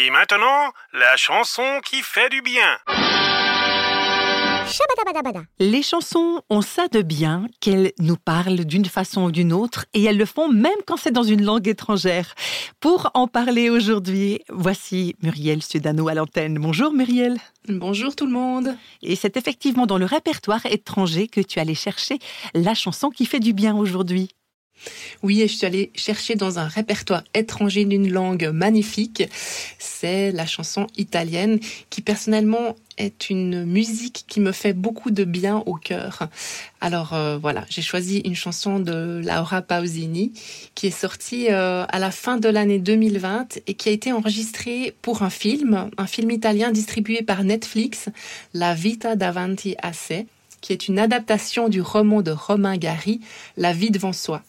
Et maintenant, la chanson qui fait du bien. Les chansons ont ça de bien qu'elles nous parlent d'une façon ou d'une autre et elles le font même quand c'est dans une langue étrangère. Pour en parler aujourd'hui, voici Muriel Sudano à l'antenne. Bonjour Muriel. Bonjour tout le monde. Et c'est effectivement dans le répertoire étranger que tu allais chercher la chanson qui fait du bien aujourd'hui. Oui, et je suis allée chercher dans un répertoire étranger d'une langue magnifique. C'est la chanson italienne qui personnellement est une musique qui me fait beaucoup de bien au cœur. Alors euh, voilà, j'ai choisi une chanson de Laura Pausini qui est sortie euh, à la fin de l'année 2020 et qui a été enregistrée pour un film, un film italien distribué par Netflix, La vita davanti a se qui est une adaptation du roman de Romain Gary, La vie devant soi.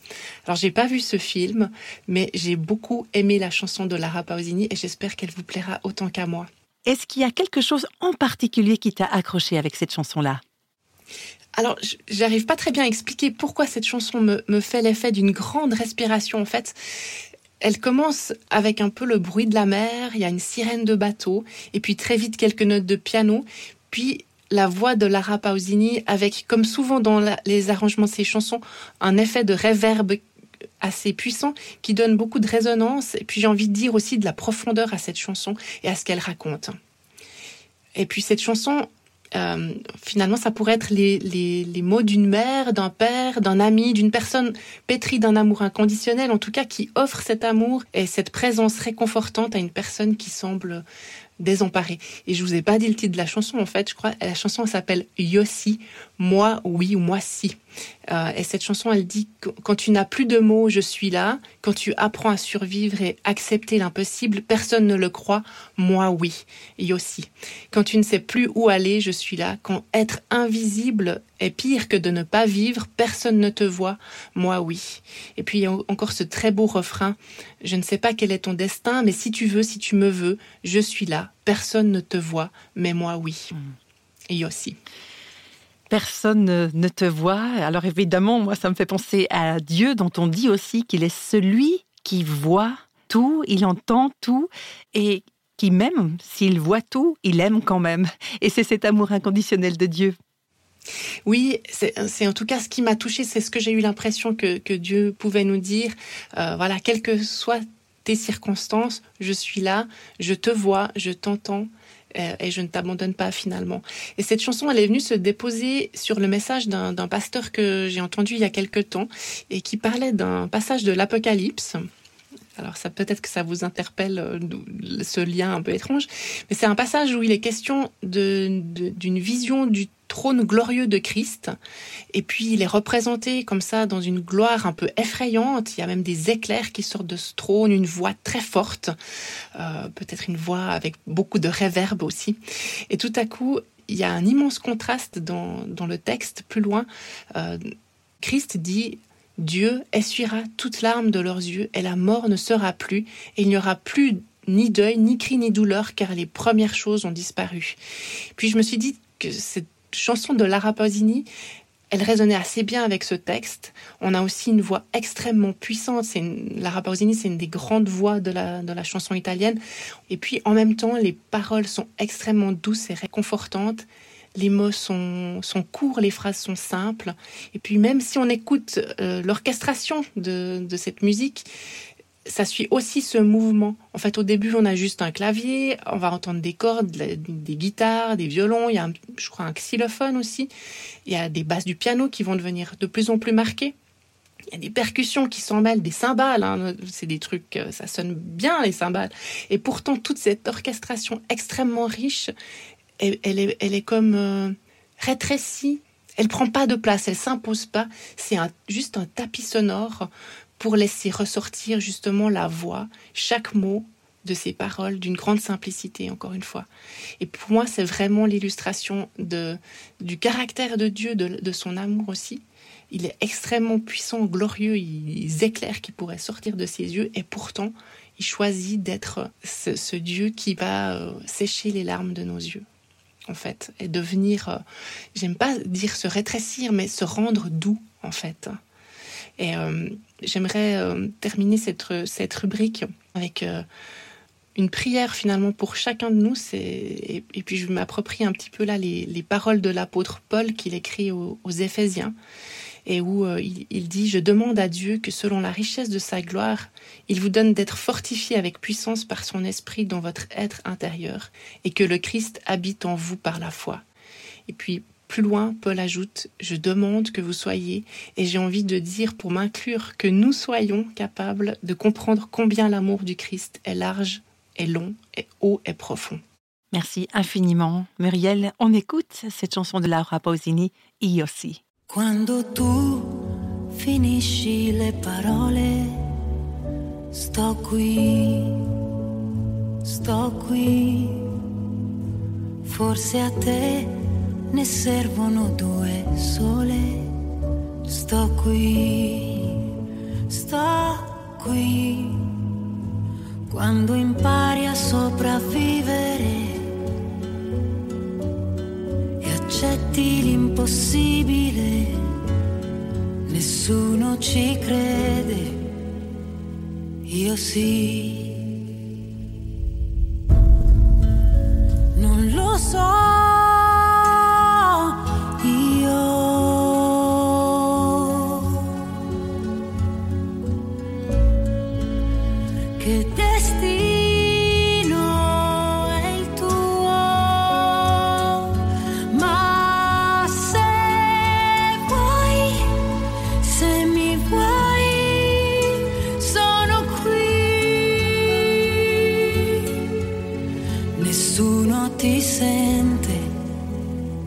Alors j'ai pas vu ce film, mais j'ai beaucoup aimé la chanson de Lara Pausini et j'espère qu'elle vous plaira autant qu'à moi. Est-ce qu'il y a quelque chose en particulier qui t'a accroché avec cette chanson-là? Alors, j'arrive pas très bien à expliquer pourquoi cette chanson me, me fait l'effet d'une grande respiration. En fait, elle commence avec un peu le bruit de la mer, il y a une sirène de bateau, et puis très vite quelques notes de piano, puis la voix de Lara Pausini avec, comme souvent dans les arrangements de ses chansons, un effet de réverbe assez puissant qui donne beaucoup de résonance et puis j'ai envie de dire aussi de la profondeur à cette chanson et à ce qu'elle raconte. Et puis cette chanson, euh, finalement, ça pourrait être les, les mots d'une mère, d'un père, d'un ami, d'une personne pétrie d'un amour inconditionnel, en tout cas qui offre cet amour et cette présence réconfortante à une personne qui semble désemparé. Et je vous ai pas dit le titre de la chanson, en fait, je crois. La chanson s'appelle Yossi, moi oui ou moi si. Euh, et cette chanson, elle dit quand tu n'as plus de mots, je suis là. Quand tu apprends à survivre et accepter l'impossible, personne ne le croit. Moi oui, Yossi. Quand tu ne sais plus où aller, je suis là. Quand être invisible est pire que de ne pas vivre, personne ne te voit. Moi oui. Et puis encore ce très beau refrain. Je ne sais pas quel est ton destin, mais si tu veux, si tu me veux, je suis là. Personne ne te voit, mais moi oui. Et Yossi personne ne te voit. Alors évidemment, moi, ça me fait penser à Dieu dont on dit aussi qu'il est celui qui voit tout, il entend tout et qui même, s'il voit tout, il aime quand même. Et c'est cet amour inconditionnel de Dieu. Oui, c'est en tout cas ce qui m'a touché, c'est ce que j'ai eu l'impression que, Dieu pouvait nous dire. Euh, voilà, quelles que soient tes circonstances, je suis là, je te vois, je t'entends, euh, et je ne t'abandonne pas finalement. Et cette chanson, elle est venue se déposer sur le message d'un pasteur que j'ai entendu il y a quelque temps et qui parlait d'un passage de l'Apocalypse. Alors ça peut-être que ça vous interpelle euh, ce lien un peu étrange, mais c'est un passage où il est question d'une vision du trône glorieux de Christ. Et puis il est représenté comme ça dans une gloire un peu effrayante. Il y a même des éclairs qui sortent de ce trône, une voix très forte, euh, peut-être une voix avec beaucoup de réverb aussi. Et tout à coup, il y a un immense contraste dans, dans le texte plus loin. Euh, Christ dit Dieu essuiera toute larme de leurs yeux et la mort ne sera plus et il n'y aura plus ni deuil, ni cri, ni douleur car les premières choses ont disparu. Puis je me suis dit que cette chanson de Lara Pausini, elle résonnait assez bien avec ce texte. On a aussi une voix extrêmement puissante. C'est Lara Pausini, c'est une des grandes voix de la, de la chanson italienne. Et puis, en même temps, les paroles sont extrêmement douces et réconfortantes. Les mots sont, sont courts, les phrases sont simples. Et puis, même si on écoute euh, l'orchestration de, de cette musique, ça suit aussi ce mouvement. En fait, au début, on a juste un clavier, on va entendre des cordes, des guitares, des violons, il y a, je crois, un xylophone aussi. Il y a des basses du piano qui vont devenir de plus en plus marquées. Il y a des percussions qui s'en mêlent, des cymbales, hein. c'est des trucs, euh, ça sonne bien les cymbales. Et pourtant, toute cette orchestration extrêmement riche, elle, est, elle est comme euh, rétrécie. Elle prend pas de place, elle s'impose pas. C'est juste un tapis sonore pour laisser ressortir justement la voix, chaque mot de ces paroles d'une grande simplicité, encore une fois. Et pour moi, c'est vraiment l'illustration de, du caractère de Dieu, de, son amour aussi. Il est extrêmement puissant, glorieux, il, éclaire qui pourrait sortir de ses yeux, et pourtant, il choisit d'être ce, Dieu qui va euh, sécher les larmes de nos yeux, en fait, et devenir, euh, j'aime pas dire se rétrécir, mais se rendre doux, en fait. Et euh, j'aimerais euh, terminer cette, cette rubrique avec euh, une prière finalement pour chacun de nous. Et, puis je m'approprie un petit peu là les, les paroles de l'apôtre Paul qu'il écrit aux, aux Éphésiens et où euh, il, il, dit Je demande à Dieu que selon la richesse de sa gloire, il vous donne d'être fortifié avec puissance par son esprit dans votre être intérieur, et que le Christ habite en vous par la foi. Et puis plus loin, Paul ajoute Je demande que vous soyez, et j'ai envie de dire pour m'inclure que nous soyons capables de comprendre combien l'amour du Christ est large, est long, est haut, et profond. Merci infiniment. Muriel, on écoute cette chanson de Laura Pausini, Io aussi. Quando tu finisci le parole, sto qui, sto qui, forse a te ne servono due sole, sto qui, sto qui, quando impari a sopravvivere accetti l'impossibile, nessuno ci crede, io sì. Non lo so. Che destino è il tuo? Ma se vuoi, se mi vuoi, sono qui. Nessuno ti sente,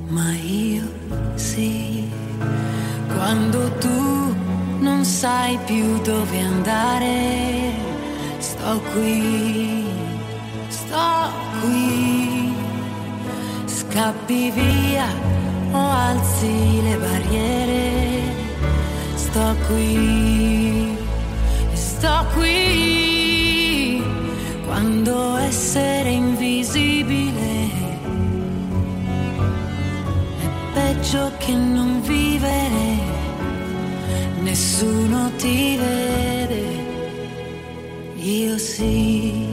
ma io sì. Quando tu non sai più dove andare sto qui, scappi via o alzi le barriere, sto qui, sto qui, quando essere invisibile è peggio che non vivere, nessuno ti vede io sì.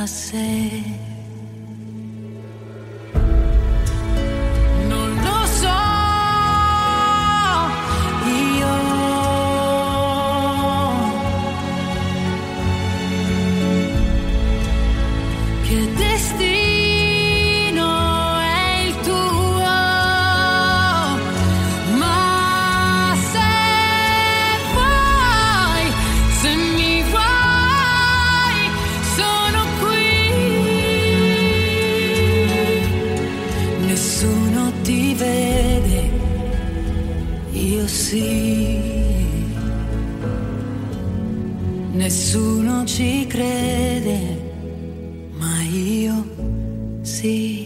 No lo soy yo. Destino. nessuno ti vede, io sì. Nessuno ci crede, ma io sì.